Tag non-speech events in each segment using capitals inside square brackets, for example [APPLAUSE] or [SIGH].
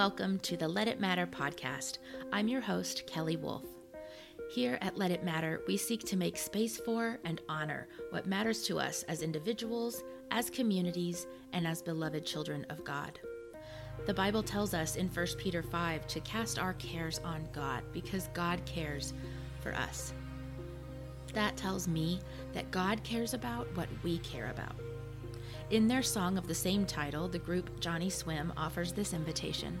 welcome to the Let It Matter podcast. I'm your host, Kelly Wolfe. Here at Let It Matter, we seek to make space for and honor what matters to us as individuals, as communities, and as beloved children of God. The Bible tells us in 1 Peter 5 to cast our cares on God because God cares for us. That tells me that God cares about what we care about. In their song of the same title, the group Johnny Swim offers this invitation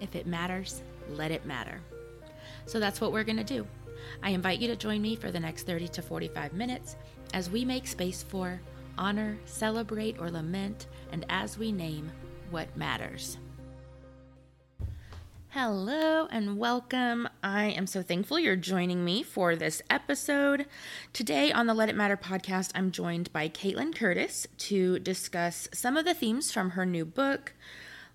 If it matters, let it matter. So that's what we're going to do. I invite you to join me for the next 30 to 45 minutes as we make space for, honor, celebrate, or lament, and as we name what matters. Hello and welcome. I am so thankful you're joining me for this episode. Today on the Let It Matter podcast, I'm joined by Kaitlin Curtice to discuss some of the themes from her new book,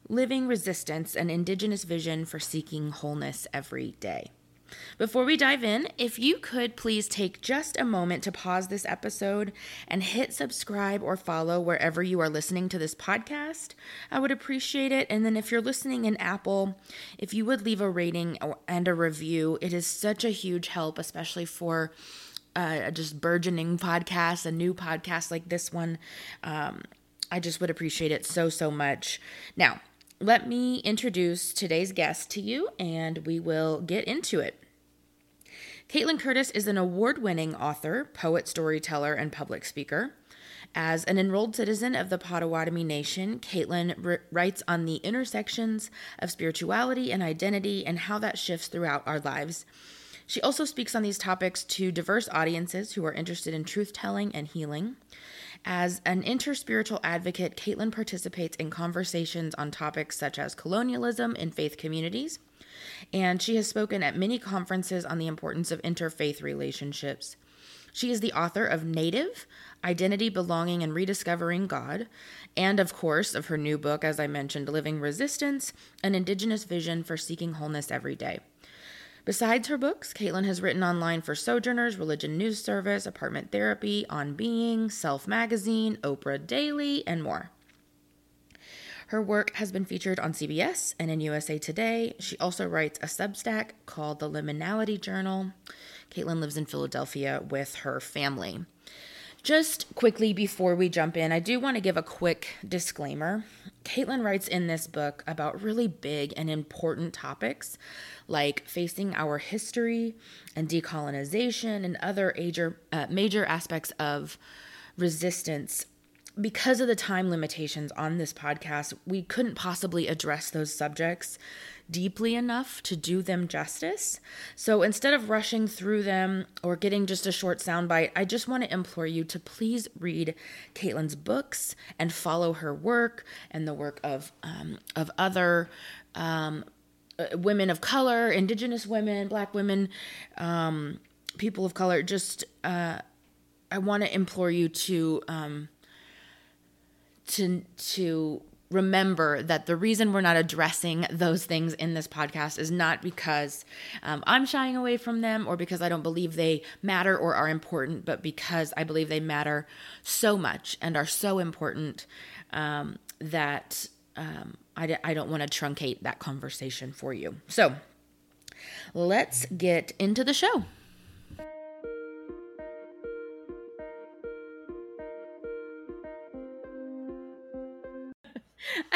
Living Resistance An Indigenous Vision for Seeking Wholeness Every Day. Before we dive in, if you could please take just a moment to pause this episode and hit subscribe or follow wherever you are listening to this podcast, I would appreciate it. And then if you're listening in Apple, if you would leave a rating and a review, it is such a huge help, especially for uh, just burgeoning podcasts, a new podcast like this one. Um, I just would appreciate it so, so much. Now, let me introduce today's guest to you and we will get into it. Kaitlin Curtice is an award winning author, poet, storyteller, and public speaker. As an enrolled citizen of the Potawatomi Nation, Kaitlin writes on the intersections of spirituality and identity and how that shifts throughout our lives. She also speaks on these topics to diverse audiences who are interested in truth telling and healing. As an interspiritual advocate, Kaitlin participates in conversations on topics such as colonialism in faith communities, and she has spoken at many conferences on the importance of interfaith relationships. She is the author of Native Identity, Belonging, and Rediscovering God, and of course, of her new book, as I mentioned, Living Resistance An Indigenous Vision for Seeking Wholeness Every Day. Besides her books, Kaitlin has written online for Sojourners, Religion News Service, Apartment Therapy, On Being, Self Magazine, Oprah Daily, and more. Her work has been featured on CBS and in USA Today. She also writes a Substack called the Liminality Journal. Kaitlin lives in Philadelphia with her family. Just quickly before we jump in, I do want to give a quick disclaimer. Kaitlin writes in this book about really big and important topics like facing our history and decolonization and other major, uh, major aspects of resistance because of the time limitations on this podcast, we couldn't possibly address those subjects deeply enough to do them justice. So instead of rushing through them or getting just a short soundbite, I just want to implore you to please read Kaitlin's books and follow her work and the work of um, of other. Um, uh, women of color, indigenous women, black women, um, people of color. Just, uh, I want to implore you to um, to to remember that the reason we're not addressing those things in this podcast is not because um, I'm shying away from them or because I don't believe they matter or are important, but because I believe they matter so much and are so important um, that um, I don't want to truncate that conversation for you. So let's get into the show.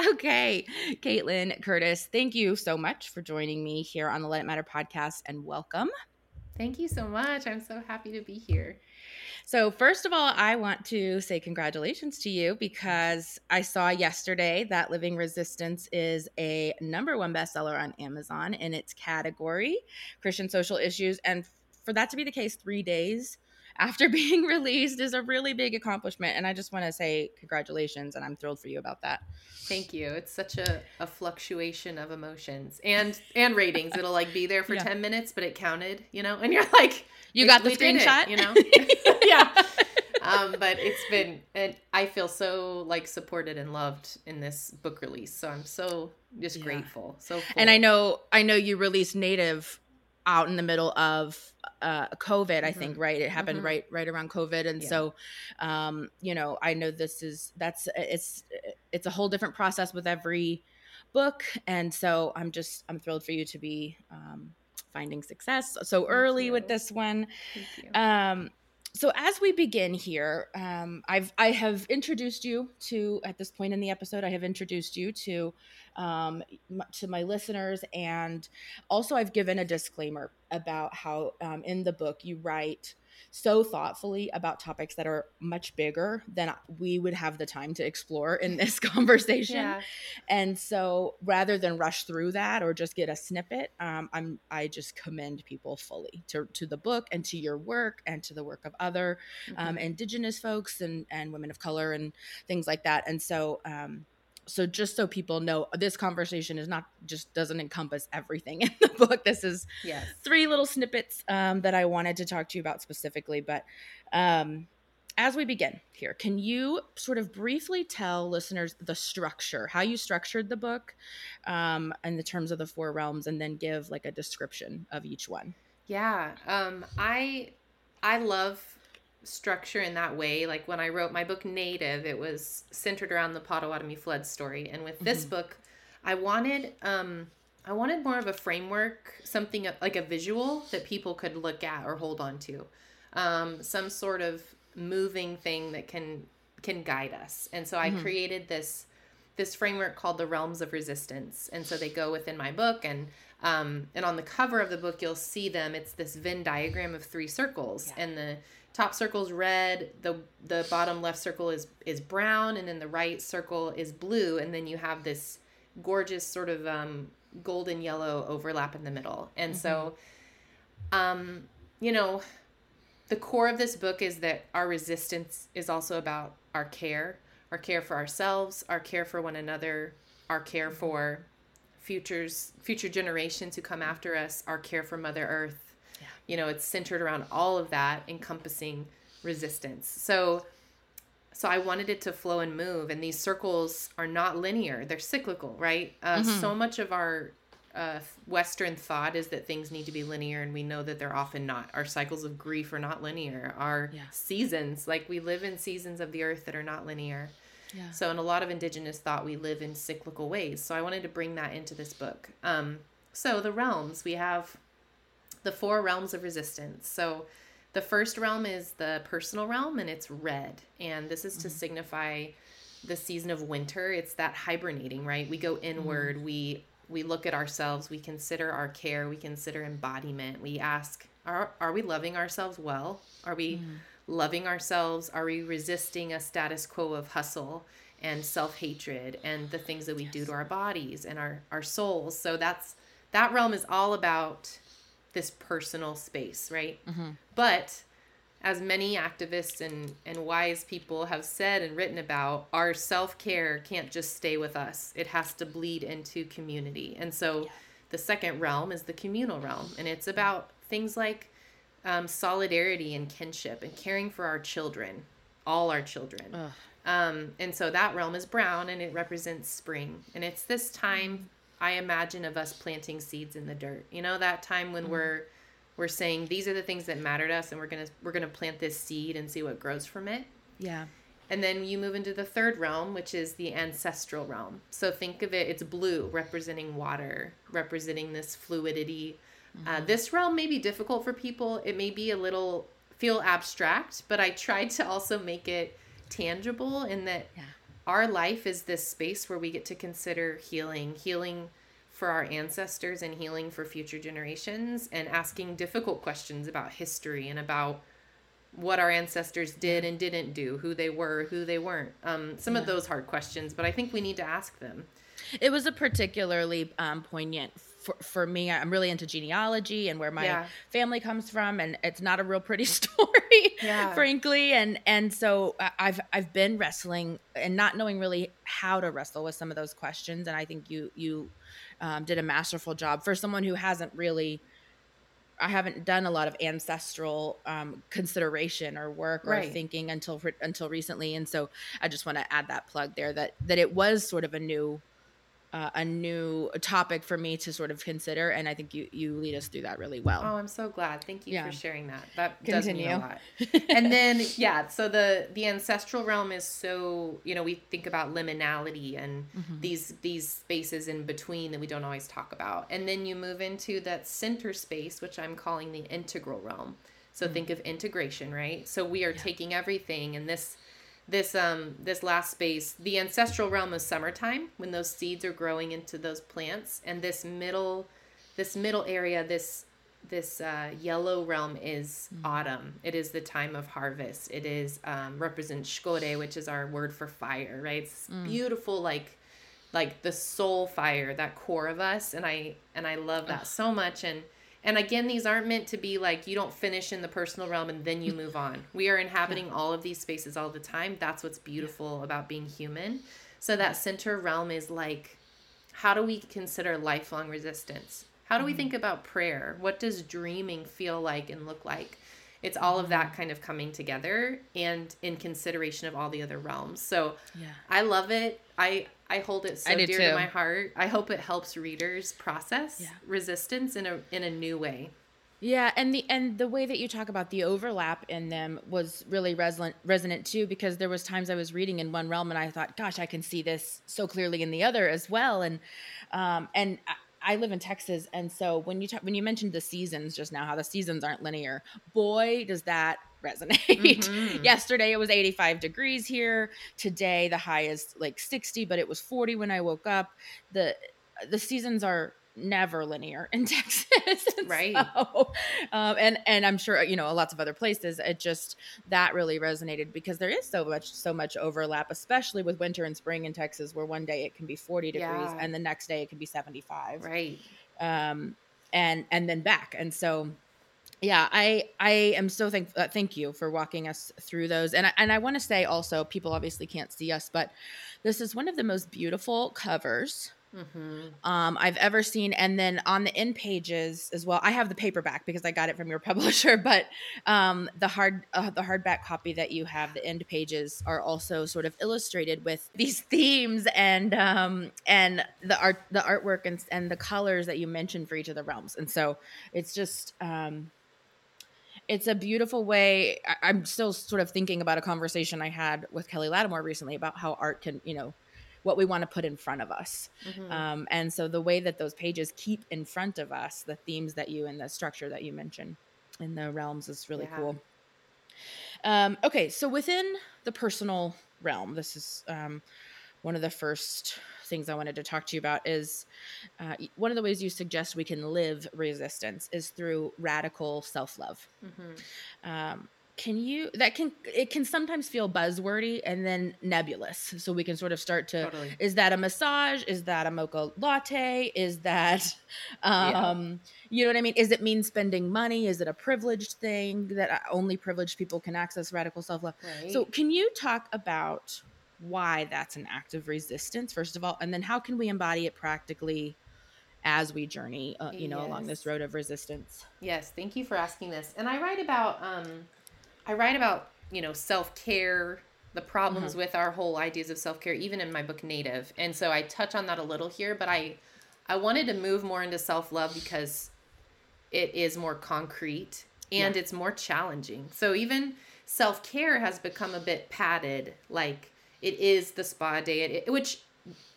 Okay, Kaitlin Curtice, thank you so much for joining me here on the Let It Matter podcast and welcome. Thank you so much. I'm so happy to be here. So, first of all, I want to say congratulations to you because I saw yesterday that Living Resistance is a number one bestseller on Amazon in its category, Christian social issues. And for that to be the case three days after [LAUGHS] being released is a really big accomplishment. And I just want to say congratulations, and I'm thrilled for you about that. Thank you. It's such a, a fluctuation of emotions and and ratings. It'll like be there for yeah. 10 minutes, but it counted, you know, and [LAUGHS] you're like, you got the screenshot, it, you know? [LAUGHS] yeah. um, but it's been, and I feel so like supported and loved in this book release. So I'm so just yeah. grateful. So, full. and I know, I know you released Native out in the middle of uh, COVID, I mm-hmm. think, right? It happened mm-hmm. right right around COVID, and yeah. so, um, you know, I know this is that's it's it's a whole different process with every book, and so I'm just I'm thrilled for you to be um, finding success so early with this one. Um, so as we begin here, um, I've I have introduced you to at this point in the episode. I have introduced you to um, to my listeners, and also I've given a disclaimer about how um, in the book you write so thoughtfully about topics that are much bigger than we would have the time to explore in this [LAUGHS] conversation. Yeah. And so rather than rush through that or just get a snippet, um, I'm I just commend people fully to, to the book and to your work and to the work of other um, mm-hmm. um, indigenous folks and, and women of color and things like that. And so um, so just so people know this conversation is not just doesn't encompass everything [LAUGHS] in the book this is yes. three little snippets um, that i wanted to talk to you about specifically but um, as we begin here can you sort of briefly tell listeners the structure how you structured the book um, in the terms of the four realms and then give like a description of each one yeah um, i i love structure in that way. Like when I wrote my book Native, it was centered around the Potawatomi flood story. And with this mm-hmm. book, I wanted um I wanted more of a framework, something like a visual that people could look at or hold on to. Um, some sort of moving thing that can can guide us. And so I mm-hmm. created this this framework called the realms of resistance. And so they go within my book and um, and on the cover of the book you'll see them. It's this Venn diagram of three circles. Yeah. And the top circle is red the the bottom left circle is is brown and then the right circle is blue and then you have this gorgeous sort of um, golden yellow overlap in the middle and mm-hmm. so um you know the core of this book is that our resistance is also about our care our care for ourselves our care for one another our care mm-hmm. for futures future generations who come after us our care for mother earth you know it's centered around all of that encompassing resistance. So so i wanted it to flow and move and these circles are not linear. They're cyclical right? Uh, mm-hmm. so much of our uh, western thought is that things need to be linear and we know that they're often not. Our cycles of grief are not linear. Our yeah. seasons like we live in seasons of the earth that are not linear. Yeah. so in a lot of indigenous thought we live in cyclical ways. So i wanted to bring that into this book. Um, so the realms we have the four realms of resistance. So the first realm is the personal realm and it's red. And this is to mm-hmm. signify the season of winter. It's that hibernating, right? We go inward, mm-hmm. we we look at ourselves, we consider our care, we consider embodiment. We ask, are are we loving ourselves well? Are we mm-hmm. loving ourselves? Are we resisting a status quo of hustle? and self-hatred and the things that we yes. do to our bodies and our our souls so that's that realm is all about this personal space, right? Mm-hmm. But as many activists and, and wise people have said and written about, our self care can't just stay with us, it has to bleed into community. And so yeah. the second realm is the communal realm, and it's about things like um, solidarity and kinship and caring for our children, all our children. Um, and so that realm is brown and it represents spring. And it's this time I imagine of us planting seeds in the dirt. You know that time when mm-hmm. we're we're saying these are the things that matter to us and we're going to we're going to plant this seed and see what grows from it. Yeah. And then you move into the third realm, which is the ancestral realm. So think of it, it's blue, representing water, representing this fluidity. Uh, mm-hmm. Uh, this realm may be difficult for people. It may be a little feel abstract, but I tried to also make it tangible in that yeah our life is this space where we get to consider healing, healing for our ancestors and healing for future generations, and asking difficult questions about history and about what our ancestors did and didn't do, who they were, who they weren't. Um, some yeah. of those hard questions, but I think we need to ask them. It was a particularly um, poignant for, for me, I'm really into genealogy and where my yeah. family comes from, and it's not a real pretty [LAUGHS] story, yeah. frankly. And and so I've I've been wrestling and not knowing really how to wrestle with some of those questions. And I think you you um, did a masterful job for someone who hasn't really. I haven't done a lot of ancestral um, consideration or work or right. thinking until until recently, and so I just want to add that plug there that that it was sort of a new uh, a new topic for me to sort of consider, and I think you you lead us through that really well. Oh, I'm so glad. Thank you Yeah. for sharing that. That Continue. does mean a lot. [LAUGHS] and then yeah, so the the ancestral realm is so you know we think about liminality and Mm-hmm. these these spaces in between that we don't always talk about, and then you move into that center space, which I'm calling the integral realm. So Mm-hmm. think of integration, right? So we are taking everything and this this um this last space the ancestral realm of summertime when those seeds are growing into those plants and this middle this middle area this this uh, yellow realm is autumn. It is the time of harvest. It is um, represents shkode which is our word for fire right? It's beautiful like like the soul fire that core of us and i and i love that so much and and again these aren't meant to be like you don't finish in the personal realm and then you move on. We are inhabiting all of these spaces all the time. That's what's beautiful about being human. So that center realm is like how do we consider lifelong resistance? How do we mm. think about prayer? What does dreaming feel like and look like it's all of that kind of coming together and in consideration of all the other realms so Yeah. I love it. I I hold it so dear too. to my heart. I hope it helps readers process Yeah. resistance in a in a new way. Yeah, and the and the way that you talk about the overlap in them was really resonant resonant too because there was times I was reading in one realm and I thought, gosh, I can see this so clearly in the other as well. And um and I, live in Texas, and so when you talk, when you mentioned the seasons just now, how the seasons aren't linear, boy, does that resonate. Mhm. [LAUGHS] Yesterday it was 85 degrees here. Today the high is like 60, but it was 40 when I woke up. The the seasons are never linear in [LAUGHS] Texas. [LAUGHS] And Right. so, um, and and I'm sure you know lots of other places. It just that really resonated because there is so much so much overlap, especially with winter and spring in Texas, where one day it can be 40 degrees Yeah. and the next day it can be 75 Right. um, and and then back. And so, yeah, I I am so thank uh, thank you for walking us through those. And I, and I want to say also, people obviously can't see us, but this is one of the most beautiful covers hmm um, I've ever seen. And then on the end pages as well, I have the paperback because I got it from your [LAUGHS] publisher. But um, the hard uh, the hardback copy that you have, the end pages are also sort of illustrated with [LAUGHS] these themes and um, and the art the artwork and and the colors that you mentioned for each of the realms. And so it's just. Um, it's a beautiful way. I'm still sort of thinking about a conversation I had with Kelly Latimore recently about how art can, you know, what we want to put in front of us. hmm Um, and so the way that those pages keep in front of us the themes that you and the structure that you mentioned in the realms is really Yeah. cool. Um, okay, so within the personal realm, this is um, one of the first things I wanted to talk to you about is uh, one of the ways you suggest we can live resistance is through radical self love. hmm Um, can you that can it can sometimes feel buzzwordy and then nebulous. So we can sort of start to Totally. is that a massage? Is that a mocha latte? Is that [LAUGHS] um you know what i mean? Is it mean spending money? Is it a privileged thing that uh, only privileged people can access radical self-love? Right. so can you talk about why that's an act of resistance first of all? And then how can we embody it practically as we journey uh, you know along this road of resistance? Yes, thank you for asking this. And I write about um I write about, you know, self-care, the problems Mm-hmm. with our whole ideas of self-care even in my book Native. And so I touch on that a little here, but I I wanted to move more into self-love because it is more concrete and Yeah. it's more challenging. So even self-care has become a bit padded like it is the spa day it, which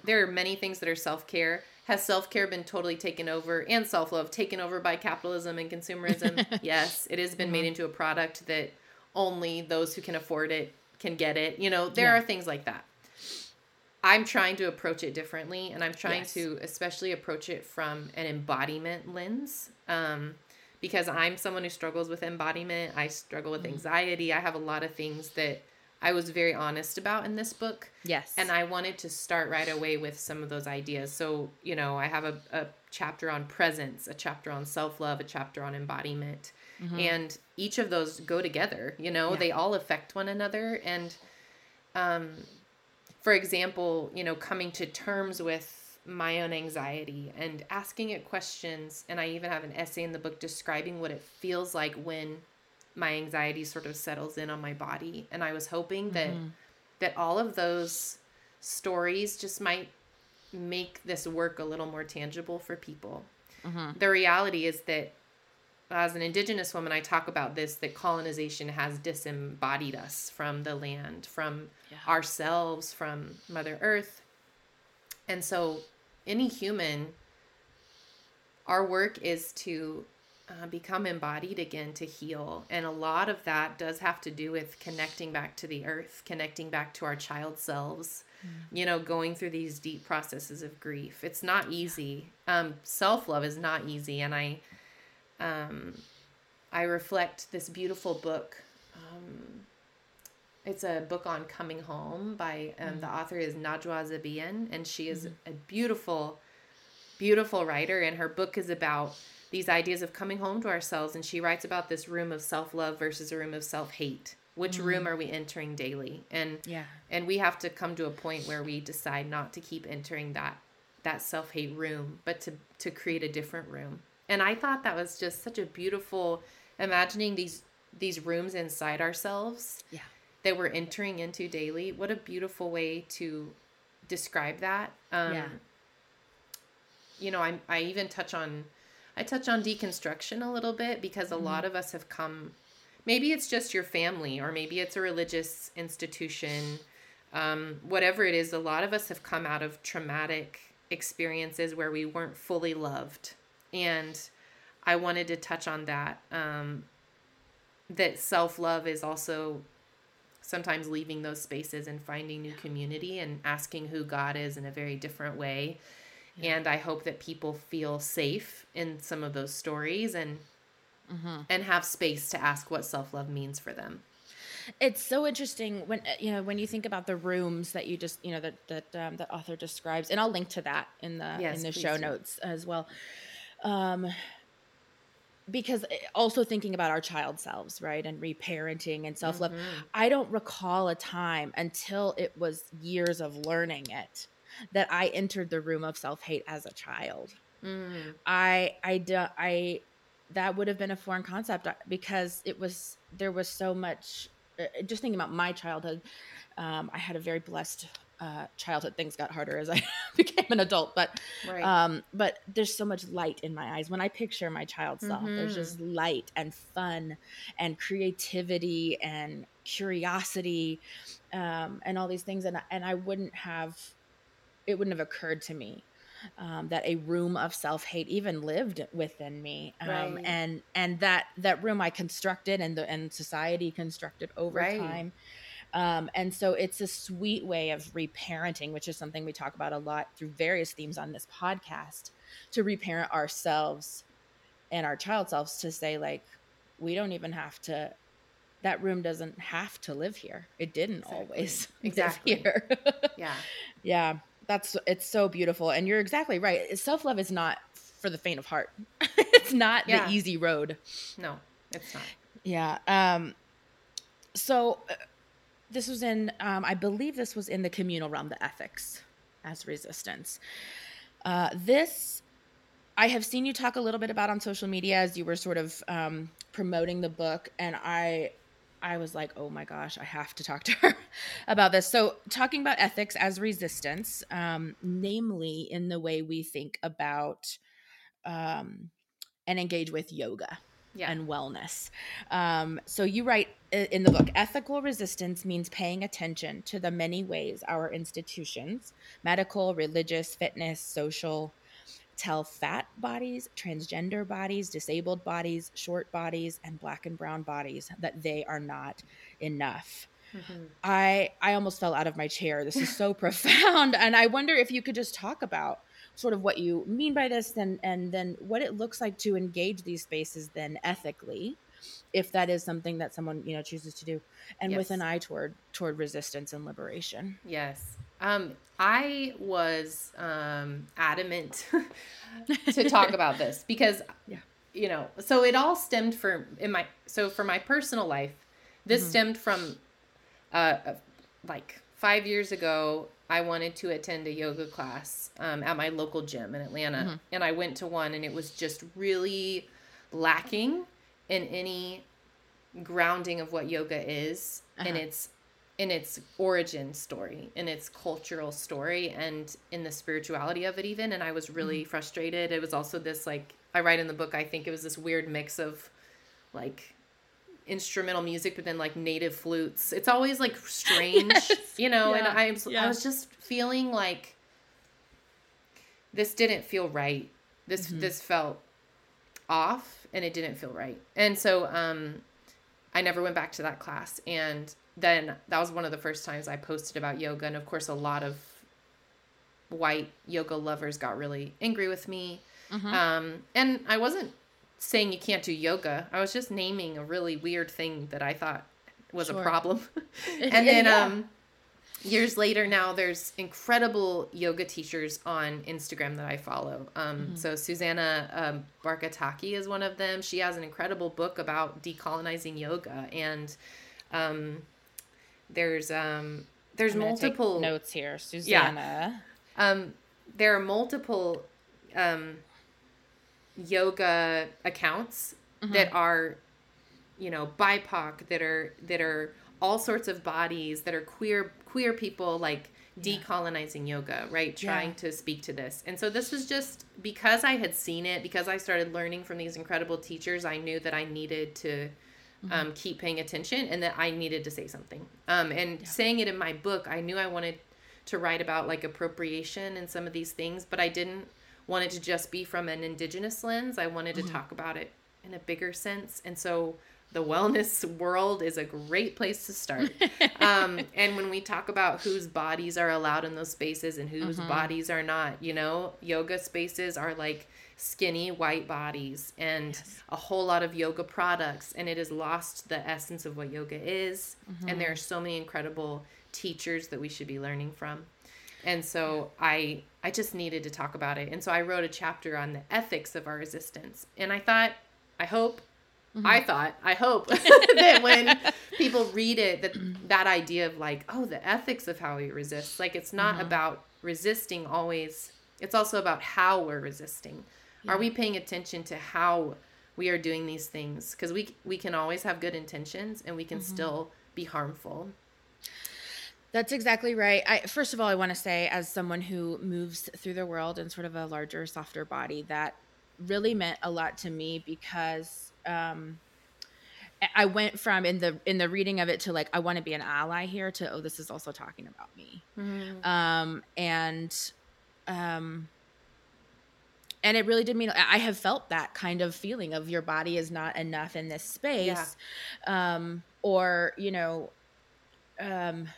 there are many things that are self-care has self-care been totally taken over and self-love taken over by capitalism and consumerism [LAUGHS] yes it has been made into a product that only those who can afford it can get it you know there Yeah. are things like that i'm trying to approach it differently and i'm trying Yes. to especially approach it from an embodiment lens um, because i'm someone who struggles with embodiment i struggle with anxiety i have a lot of things that i was very honest about in this book yes and I wanted to start right away with some of those ideas. So, you know, I have a, a chapter on presence, a chapter on self love, a chapter on embodiment. And each of those go together, you know, Yeah. they all affect one another. And, um, for example, you know, coming to terms with my own anxiety and asking it questions. And I even have an essay in the book describing what it feels like when my anxiety sort of settles in on my body. And I was hoping that that all of those stories just might make this work a little more tangible for people. Mhm. The reality is that as an indigenous woman, I talk about this that colonization has disembodied us from the land, from Yeah. ourselves, from Mother Earth. And so, any human, our work is to uh, become embodied again to heal. And a lot of that does have to do with connecting back to the earth, connecting back to our child selves, you know, going through these deep processes of grief. It's not easy. Um, Self love is not easy. And I, um, I reflect this beautiful book. Um, it's a book on coming home by um, the author is Najwa Zebian, and she is a beautiful, beautiful writer. And her book is about these ideas of coming home to ourselves. And she writes about this room of self love versus a room of self hate. Which room are we entering daily? And Yeah. and we have to come to a point where we decide not to keep entering that that self-hate room but to to create a different room and i thought that was just such a beautiful imagining these these rooms inside ourselves Yeah. that we're entering into daily. What a beautiful way to describe that. Um Yeah. you know i i even touch on i touch on deconstruction a little bit because a lot of us have come maybe it's just your family or maybe it's a religious institution. Um, whatever it is a lot of us have come out of traumatic experiences where we weren't fully loved and i wanted to touch on that um, that self-love is also sometimes leaving those spaces and finding new community and asking who god is in a very different way. And i hope that people feel safe in some of those stories and and have space to ask what self-love means for them. It's so interesting when uh, you know when you think about the rooms that you just you know that that um, that author describes, and I'll link to that in the Yes, in the show do. notes as well. Um, because uh, also thinking about our child selves, right, and reparenting and self love. Mm-hmm. I don't recall a time until it was years of learning it that I entered the room of self hate as a child. Mm, I I I that would have been a foreign concept uh, because it was there was so much. uh, Just thinking about my childhood, um, I had a very blessed uh, childhood. Things got harder as I [LAUGHS] became an adult, but right um, but there's so much light in my eyes when I picture my child self. There's Mhm. just light and fun and creativity and curiosity um, and all these things, and I- and I wouldn't have it wouldn't have occurred to me um, that a room of self hate even lived within me, um, Right. and and that that room I constructed and the and society constructed over Right. time. Um, and so it's a sweet way of reparenting, which is something we talk about a lot through various themes on this podcast, to reparent ourselves and our child selves to say, like, we don't even have to, that room doesn't have to live here. It didn't Exactly. always [LAUGHS] Exactly. live here. [LAUGHS] yeah yeah, that's, it's so beautiful. And you're exactly right. Self love is not for the faint of heart, [LAUGHS] it's not Yeah. the easy road. no it's not Yeah. Um, so uh, this was in, um, I believe this was in the communal realm, the ethics as resistance. Uh, this, I have seen you talk a little bit about on social media as you were sort of um, promoting the book, and I, I was like, oh my gosh, I have to talk to her [LAUGHS] about this. So, talking about ethics as resistance, um, namely in the way we think about um, and engage with yoga yeah and wellness. Um, so you write in the book ethical resistance means paying attention to the many ways our institutions, medical, religious, fitness, social, tell fat bodies, transgender bodies, disabled bodies, short bodies, and black and brown bodies that they are not enough. Mhm. I I almost fell out of my chair. This is so [LAUGHS] profound, and I wonder if you could just talk about sort of what you mean by this, and and then what it looks like to engage these spaces then ethically, if that is something that someone you know chooses to do, and with an eye toward toward resistance and liberation. Yes. Um, I was um, adamant [LAUGHS] to talk about this because, Yeah. you know, so it all stemmed for in my so for my personal life, this Mhm. stemmed from, uh, like five years ago. I wanted to attend a yoga class um, at my local gym in Atlanta, Mhm. and I went to one, and it was just really lacking in any grounding of what yoga is, and Uh-huh. it's in its origin story, in its cultural story, and in the spirituality of it, even. And I was really mm-hmm. frustrated. It was also this, like, I write in the book, I think it was this weird mix of like instrumental music, but then like native flutes. It's always like strange, [LAUGHS] yes. you know, yeah. and I, yeah. I was just feeling like this didn't feel right. This, mm-hmm. this felt off and it didn't feel right. And so, um, I never went back to that class. And then that was one of the first times I posted about yoga. And of course, a lot of white yoga lovers got really angry with me. Mm-hmm. Um, and I wasn't saying you can't do yoga. I was just naming a really weird thing that I thought was sure. a problem. [LAUGHS] [LAUGHS] and then yeah. um, years later now there's incredible yoga teachers on Instagram that I follow. Um, mm-hmm. so Susanna um, Barkataki is one of them. She has an incredible book about decolonizing yoga and um, there's um there's multiple notes here susanna yeah. um there are multiple um yoga accounts mm-hmm. that are you know bipoc that are that are all sorts of bodies that are queer queer people like decolonizing yeah. yoga right trying yeah. to speak to this and so this was just because i had seen it because i started learning from these incredible teachers i knew that i needed to mm-hmm. um, keep paying attention and that I needed to say something. Um, and yeah. saying it in my book, I knew I wanted to write about like appropriation and some of these things, but I didn't want it to just be from an indigenous lens. I wanted to mm-hmm. talk about it in a bigger sense. And so the wellness [LAUGHS] world is a great place to start. [LAUGHS] um, and when we talk about whose bodies are allowed in those spaces and whose mm-hmm. bodies are not, you know, yoga spaces are like skinny white bodies and yes. a whole lot of yoga products and it has lost the essence of what yoga is mm-hmm. and there are so many incredible teachers that we should be learning from and so i i just needed to talk about it and so i wrote a chapter on the ethics of our resistance and i thought i hope mm-hmm. i thought i hope [LAUGHS] [LAUGHS] that when people read it that that idea of like oh the ethics of how we resist like it's not mm-hmm. about resisting always it's also about how we're resisting yeah. Are we paying attention to how we are doing these things? Because we we can always have good intentions and we can mm-hmm. still be harmful. That's exactly right. I first of all I want to say as someone who moves through the world in sort of a larger, softer body, that really meant a lot to me because um I went from in the in the reading of it to like I want to be an ally here to oh this is also talking about me. Mm-hmm. Um and um and it really did mean i have felt that kind of feeling of your body is not enough in this space yeah. um, or you know um,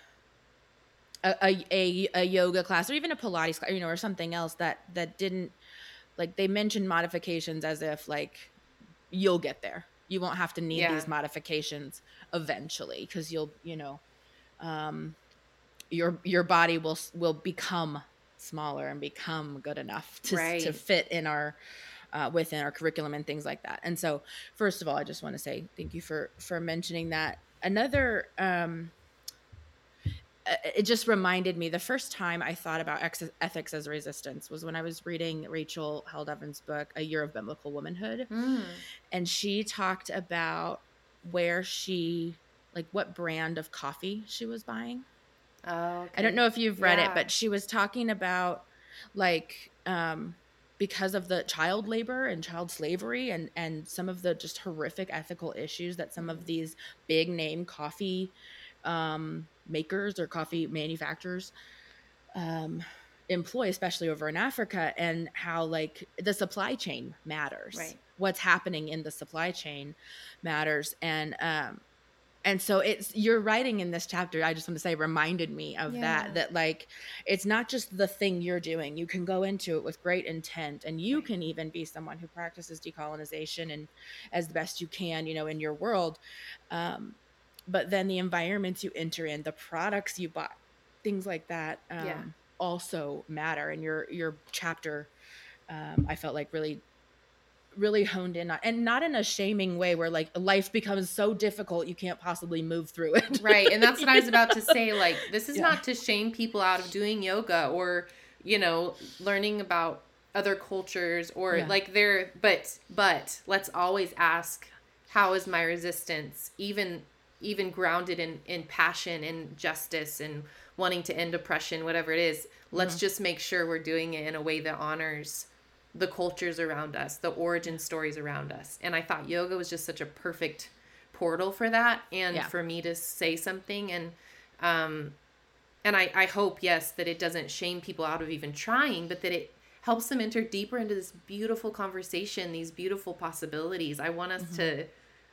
a, a, a yoga class or even a pilates class you know or something else that that didn't like they mentioned modifications as if like you'll get there you won't have to need yeah. these modifications eventually because you'll you know um your your body will will become smaller and become good enough to, right. to fit in our uh, within our curriculum and things like that. And so, first of all, I just want to say thank you for for mentioning that. Another, um, it just reminded me the first time I thought about ex- ethics as resistance was when I was reading Rachel Held Evans' book, A Year of Biblical Womanhood, mm. and she talked about where she like what brand of coffee she was buying Oh, okay. I don't know if you've read yeah. it, but she was talking about like um, because of the child labor and child slavery and and some of the just horrific ethical issues that some of mm-hmm. these big name coffee um, makers or coffee manufacturers um, employ, especially over in Africa, and how like the supply chain matters. Right. What's happening in the supply chain matters, and um, and so it's you're writing in this chapter i just want to say reminded me of yeah. that that like it's not just the thing you're doing you can go into it with great intent and you can even be someone who practices decolonization and as the best you can you know in your world um, but then the environments you enter in the products you buy things like that um, yeah. also matter and your your chapter um, i felt like really really honed in on and not in a shaming way where like life becomes so difficult you can't possibly move through it right and that's what i was about to [LAUGHS] say like this is yeah. not to shame people out of doing yoga or you know learning about other cultures or yeah. like there but but let's always ask how is my resistance even even grounded in in passion and justice and wanting to end oppression whatever it is let's mm-hmm. just make sure we're doing it in a way that honors the cultures around us the origin stories around us and i thought yoga was just such a perfect portal for that and yeah. for me to say something and um and I, I hope yes that it doesn't shame people out of even trying but that it helps them enter deeper into this beautiful conversation these beautiful possibilities i want us mm-hmm. to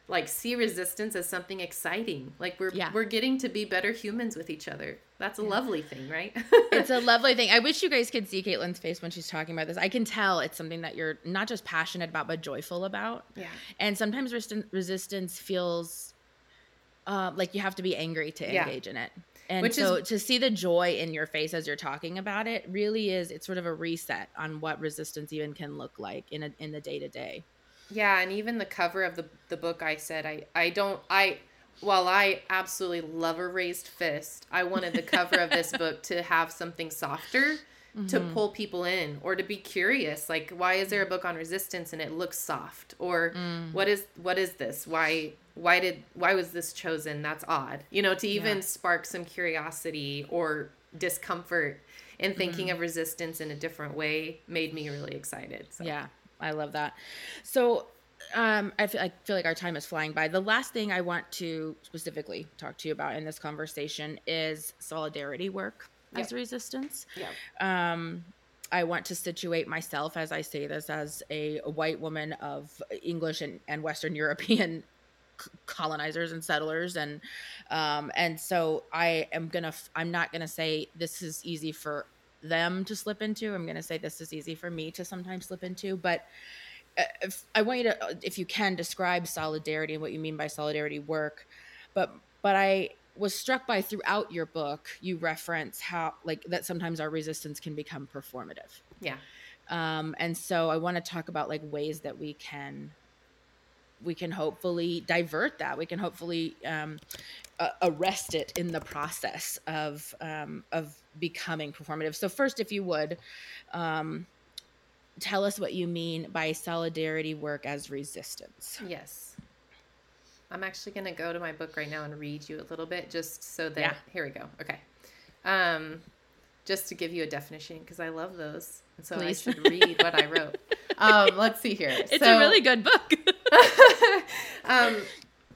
like see resistance as something exciting like we're yeah. we're getting to be better humans with each other that's a yeah. lovely thing right [LAUGHS] it's a [LAUGHS] lovely thing i wish you guys could see kaitlin's face when she's talking about this i can tell it's something that you're not just passionate about but joyful about yeah and sometimes resistance feels uh, like you have to be angry to engage yeah. in it and Which so is, to see the joy in your face as you're talking about it really is it's sort of a reset on what resistance even can look like in a, in the day to day. Yeah, and even the cover of the the book I said I I don't I while I absolutely love a raised fist, I wanted the cover of this book to have something softer mm-hmm. to pull people in or to be curious like why is there a book on resistance and it looks soft or mm. what is what is this? Why why did why was this chosen that's odd you know to even yeah. spark some curiosity or discomfort in thinking mm-hmm. of resistance in a different way made me really excited so. yeah i love that so um, I feel, I feel like our time is flying by. The last thing I want to specifically talk to you about in this conversation is solidarity work yep. as resistance. Yeah. Um, I want to situate myself as I say this as a, a white woman of English and, and Western [LAUGHS] European colonizers and settlers and um, and so i am gonna i'm not gonna say this is easy for them to slip into i'm gonna say this is easy for me to sometimes slip into but uh, if, i want you to uh, if you can describe solidarity and what you mean by solidarity work but but i was struck by throughout your book you reference how like that sometimes our resistance can become performative. Yeah. Um, and so i want to talk about like ways that we can we can hopefully divert that. We can hopefully um, uh, arrest it in the process of um, of becoming performative. So first, if you would. Um, tell us what you mean by solidarity work as resistance. Yes. I'm actually going to go to my book right now and read you a little bit just so that yeah. here we go. Okay. Um just to give you a definition because I love those. And so Please. I should read what I wrote. [LAUGHS] Um, let's see here. It's so, a really good book. [LAUGHS] um,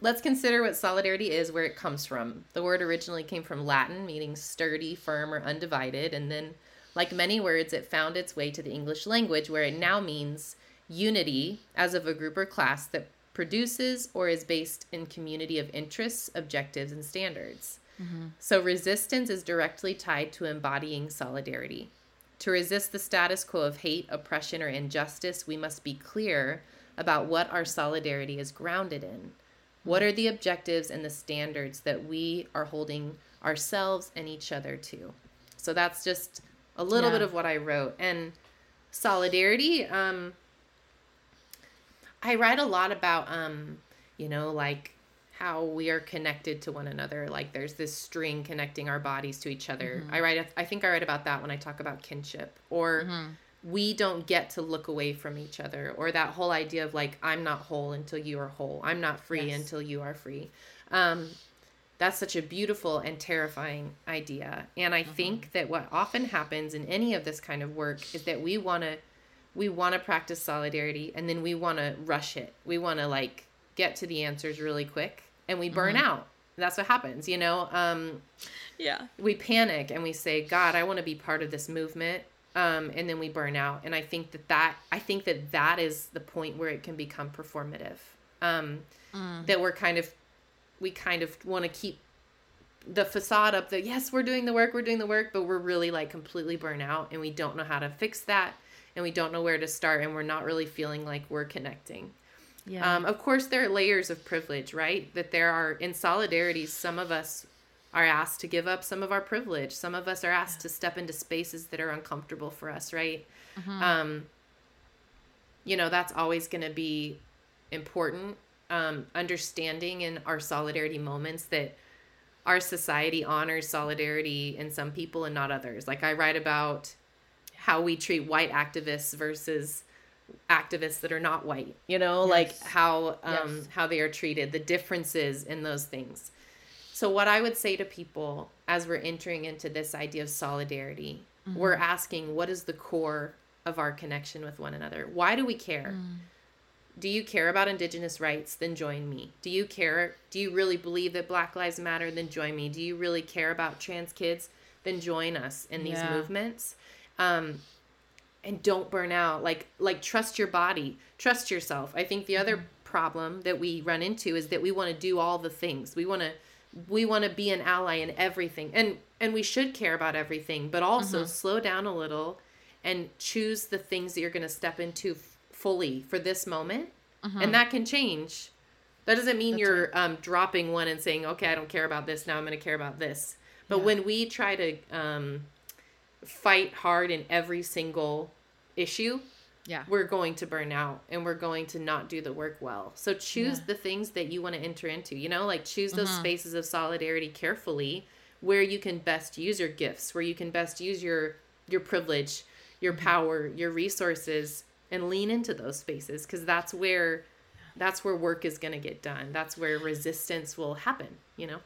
let's consider what solidarity is, where it comes from. The word originally came from Latin, meaning sturdy, firm, or undivided. And then, like many words, it found its way to the English language, where it now means unity as of a group or class that produces or is based in community of interests, objectives, and standards. Mm-hmm. So, resistance is directly tied to embodying solidarity. To resist the status quo of hate, oppression, or injustice, we must be clear about what our solidarity is grounded in. What are the objectives and the standards that we are holding ourselves and each other to? So that's just a little yeah. bit of what I wrote. And solidarity, um, I write a lot about, um, you know, like how we are connected to one another. Like there's this string connecting our bodies to each other. Mm-hmm. I write, I think I write about that when I talk about kinship or. Mm-hmm we don't get to look away from each other or that whole idea of like i'm not whole until you are whole. I'm not free yes. until you are free. Um, that's such a beautiful and terrifying idea. And i mm-hmm. think that what often happens in any of this kind of work is that we want to we want to practice solidarity and then we want to rush it. We want to like get to the answers really quick and we burn mm-hmm. out. That's what happens you know? Um, yeah. we panic and we say god i want to be part of this movement um, and then we burn out. And I think that that I think that that is the point where it can become performative. Um, mm. That we're kind of we kind of want to keep the facade up that yes we're doing the work we're doing the work but we're really like completely burnt out and we don't know how to fix that and we don't know where to start and we're not really feeling like we're connecting yeah. Um, of course there are layers of privilege right that there are in solidarity some of us are asked to give up some of our privilege. Some of us are asked to step into spaces that are uncomfortable for us, right? Mm-hmm. Um, you know, that's always going to be important. Um, understanding in our solidarity moments that our society honors solidarity in some people and not others. Like I write about how we treat white activists versus activists that are not white, you know, yes. like how um, yes. how they are treated, the differences in those things So, what I would say to people as we're entering into this idea of solidarity, mm-hmm. we're asking what is the core of our connection with one another? Why do we care? Mm. Do you care about Indigenous rights? Then join me. Do you care? Do you really believe that Black Lives Matter? Then join me. Do you really care about trans kids? Then join us in these yeah. movements. Um, and don't burn out. Like, like trust your body, trust yourself. I think the other mm-hmm. problem that we run into is that we want to do all the things. We want to we want to be an ally in everything and and we should care about everything but also mm-hmm. slow down a little and choose the things that you're going to step into f- fully for this moment mm-hmm. and that can change that doesn't mean That's you're right. um, dropping one and saying okay i don't care about this now i'm going to care about this but yeah. when we try to um, fight hard in every single issue yeah we're going to burn out and we're going to not do the work well so choose yeah. the things that you want to enter into you know like choose those mm-hmm. spaces of solidarity carefully where you can best use your gifts where you can best use your your privilege your mm-hmm. power your resources and lean into those spaces because that's where that's where work is going to get done that's where resistance will happen you know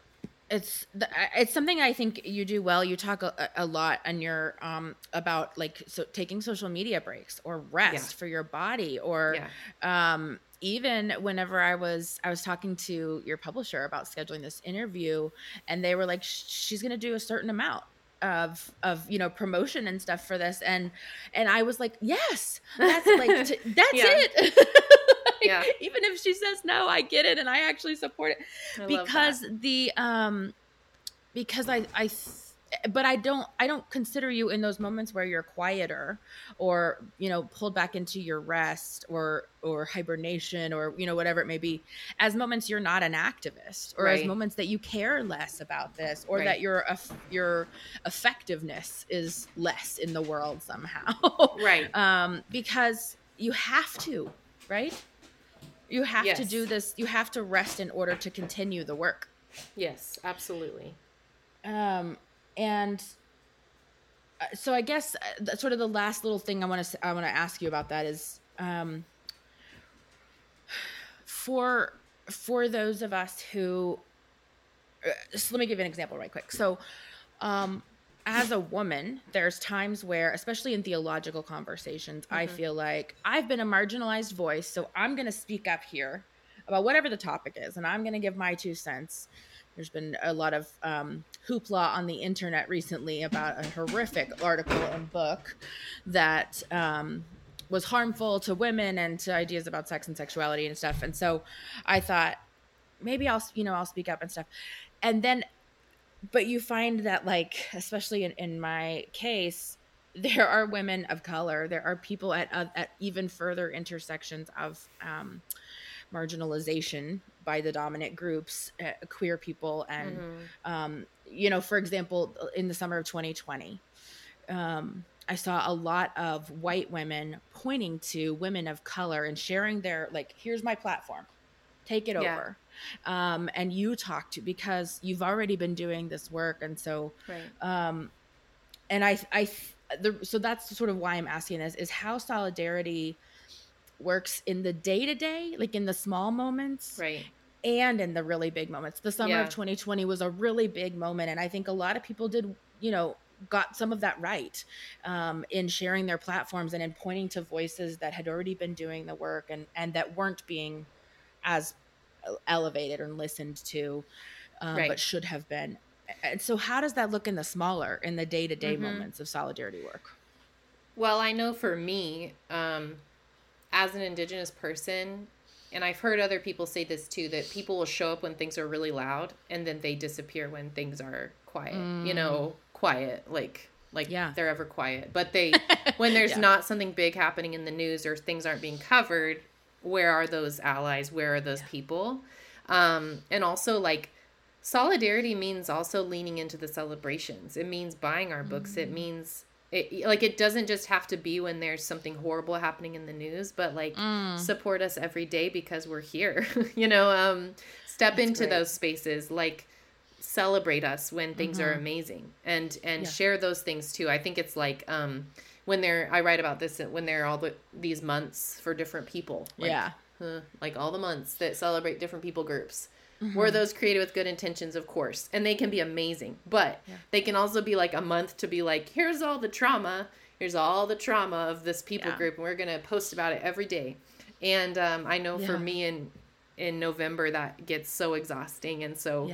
it's it's something I think you do well. You talk a, a lot on your um about like so taking social media breaks or rest yeah. for your body or yeah. um even whenever I was I was talking to your publisher about scheduling this interview and they were like she's going to do a certain amount of of you know promotion and stuff for this and and I was like yes that's like t- [LAUGHS] that's it [LAUGHS] [LAUGHS] yeah. even if she says no, I get it and I actually support it I because the um because I I but I don't I don't consider you in those moments where you're quieter or you know pulled back into your rest or or hibernation or you know whatever it may be as moments you're not an activist or right. as moments that you care less about this or right. that your your effectiveness is less in the world somehow [LAUGHS] right um because you have to right you have yes. to do this. You have to rest in order to continue the work. Yes, absolutely. Um, and uh, so I guess uh, sort of the last little thing I want to I want to ask you about that is um, for for those of us who uh, just let me give you an example right quick. So um, as a woman, there's times where, especially in theological conversations, mm-hmm. I feel like I've been a marginalized voice, so I'm going to speak up here about whatever the topic is, and I'm going to give my two cents. There's been a lot of um, hoopla on the internet recently about a horrific article and book that um, was harmful to women and to ideas about sex and sexuality and stuff. And so I thought maybe I'll, you know, I'll speak up and stuff. And then but you find that like especially in, in my case [LAUGHS] there are women of color there are people at, uh, at even further intersections of um, marginalization by the dominant groups uh, queer people and mm-hmm. um, you know for example in the summer of 2020 um, i saw a lot of white women pointing to women of color and sharing their like here's my platform take it yeah. over um, and you talk to because you've already been doing this work and so right. um, and i i the, so that's sort of why i'm asking this is how solidarity works in the day to day like in the small moments right and in the really big moments the summer yeah. of 2020 was a really big moment and i think a lot of people did you know got some of that right um, in sharing their platforms and in pointing to voices that had already been doing the work and and that weren't being as elevated and listened to, um, right. but should have been. And so, how does that look in the smaller, in the day to day moments of solidarity work? Well, I know for me, um, as an Indigenous person, and I've heard other people say this too, that people will show up when things are really loud and then they disappear when things are quiet. Mm. You know, quiet, like like yeah. they're ever quiet. But they [LAUGHS] when there's yeah. not something big happening in the news or things aren't being covered, where are those allies? Where are those yeah. people? Um, and also like solidarity means also leaning into the celebrations. It means buying our books. Mm. It means it like it doesn't just have to be when there's something horrible happening in the news, but like mm. support us every day because we're here. [LAUGHS] you know, um, step That's into great. those spaces like celebrate us when things mm-hmm. are amazing and and yeah. share those things too. I think it's like um when they're I write about this when they're all the these months for different people. Like, yeah. like all the months that celebrate different people groups. mm-hmm. were those created with good intentions, of course, and they can be amazing, but yeah. they can also be like a month to be like, here's all the trauma, here's all the trauma of this people yeah. group, and we're gonna post about it every day. And um, I know yeah. for me in in November that gets so exhausting, and so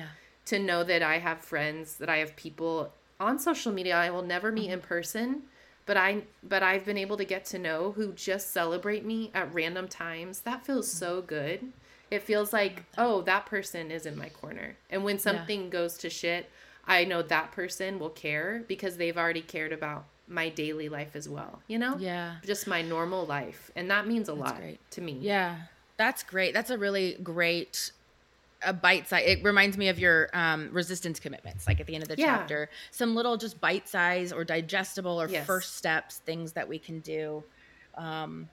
to know that I have friends, that I have people on social media I will never meet mm-hmm. in person but I but I've been able to get to know who just celebrate me at random times. That feels so good. It feels like, oh, that person is in my corner. And when something yeah. goes to shit, I know that person will care because they've already cared about my daily life as well, you know? Yeah. Just my normal life. And that means a That's lot great. to me. Yeah. That's great. That's a really great a bite size. It reminds me of your um, resistance commitments, like at the end of the yeah. chapter. Some little just bite size or digestible or yes. first steps, things that we can do. Um,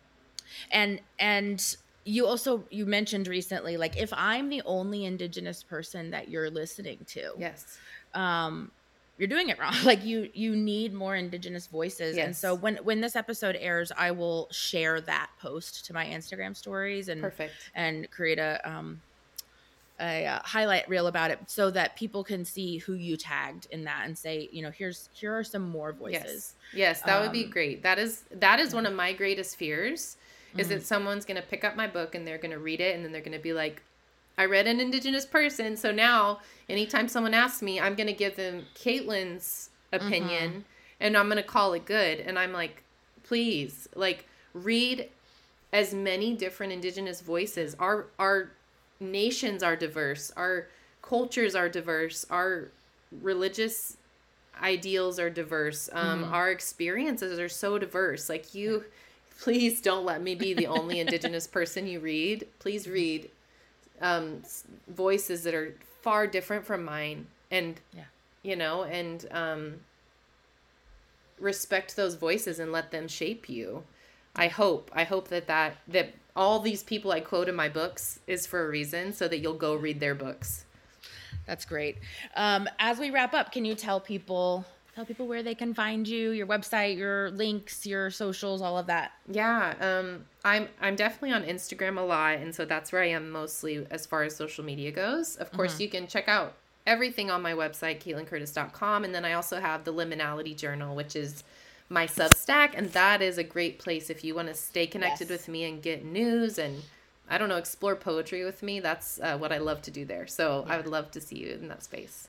and and you also you mentioned recently, like if I'm the only Indigenous person that you're listening to, yes, um, you're doing it wrong. [LAUGHS] Like you you need more Indigenous voices. Yes. And so when when this episode airs, I will share that post to my Instagram stories and perfect and create a um a uh, highlight reel about it so that people can see who you tagged in that and say you know here's here are some more voices. Yes, yes that um, would be um, great. That is that is one of my greatest fears is mm-hmm. that someone's going to pick up my book and they're going to read it and then they're going to be like i read an indigenous person. So now anytime someone asks me i'm going to give them kaitlin's opinion mm-hmm. and i'm going to call it good. And i'm like please like read as many different indigenous voices. Our our nations are diverse, our cultures are diverse, our religious ideals are diverse, um, mm-hmm. our experiences are so diverse. Like you, please don't let me be the only Indigenous [LAUGHS] person you read. Please read um, voices that are far different from mine, and yeah. you know, and um, respect those voices and let them shape you. I hope. I hope that that that all these people I quote in my books is for a reason, so that you'll go read their books. That's great. Um, as we wrap up, can you tell people tell people where they can find you, your website, your links, your socials, all of that? Yeah, um, I'm I'm definitely on Instagram a lot, and so that's where I am mostly as far as social media goes. Of course, mm-hmm. you can check out everything on my website, KaitlinCurtice.com, and then I also have the Liminality Journal, which is my Substack, and that is a great place if you want to stay connected yes. with me and get news and I don't know, explore poetry with me. That's uh, what I love to do there. So yeah. I would love to see you in that space.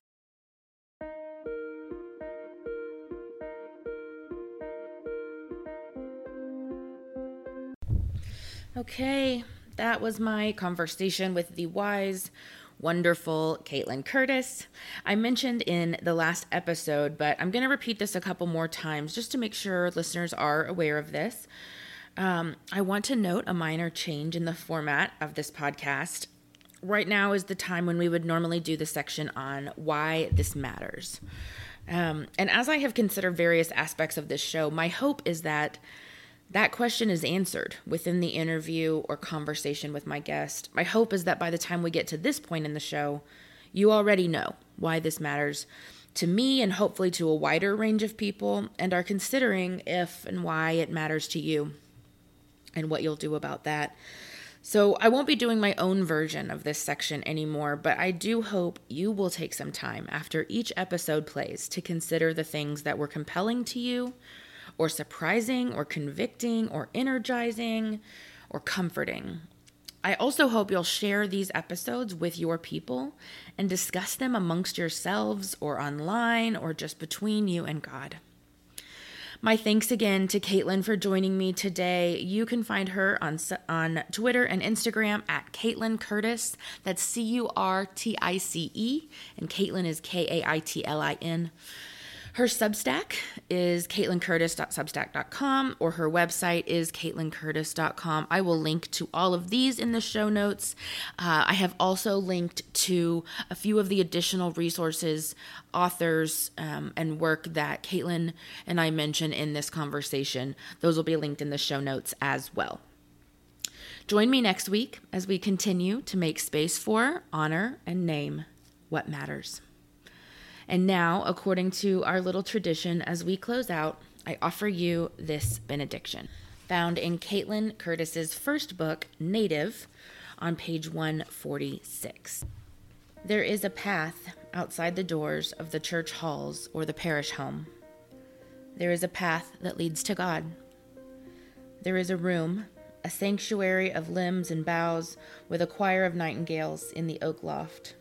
Okay, that was my conversation with the wise wonderful Kaitlin Curtice. I mentioned in the last episode, but I'm going to repeat this a couple more times just to make sure listeners are aware of this. Um, I want to note a minor change in the format of this podcast. Right now is the time when we would normally do the section on why this matters. Um, and as I have considered various aspects of this show, my hope is that that question is answered within the interview or conversation with my guest. My hope is that by the time we get to this point in the show, you already know why this matters to me and hopefully to a wider range of people and are considering if and why it matters to you and what you'll do about that. So, I won't be doing my own version of this section anymore, but I do hope you will take some time after each episode plays to consider the things that were compelling to you or surprising or convicting or energizing or comforting. I also hope you'll share these episodes with your people and discuss them amongst yourselves or online or just between you and God. My thanks again to Kaitlin for joining me today. You can find her on on Twitter and Instagram at Kaitlin Curtice. That's C U R T I C E, and Kaitlin is K A I T L I N. Her Substack is kaitlincurtice.substack.com or her website is kaitlincurtice.com. I will link to all of these in the show notes. Uh, I have also linked to a few of the additional resources, authors, um, and work that Kaitlin and I mention in this conversation. Those will be linked in the show notes as well. Join me next week as we continue to make space for, honor, and name what matters. And now, according to our little tradition, as we close out, I offer you this benediction, found in Kaitlin Curtice's first book, Native, on page 146. There is a path outside the doors of the church halls or the parish home. There is a path that leads to God. There is a room, a sanctuary of limbs and boughs, with a choir of nightingales in the oak loft.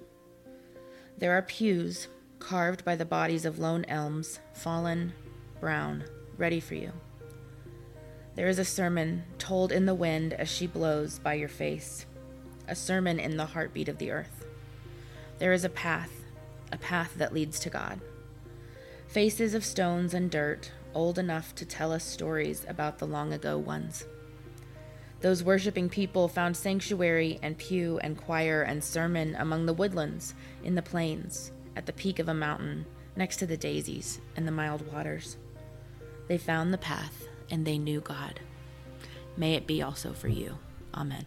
There are pews carved by the bodies of lone elms, fallen, brown, ready for you. There is a sermon told in the wind as she blows by your face, a sermon in the heartbeat of the earth. There is a path, a path that leads to God. Faces of stones and dirt, old enough to tell us stories about the long ago ones. Those worshiping people found sanctuary and pew and choir and sermon among the woodlands, in the plains, at the peak of a mountain, next to the daisies and the mild waters. They found the path and they knew God. May it be also for you. Amen.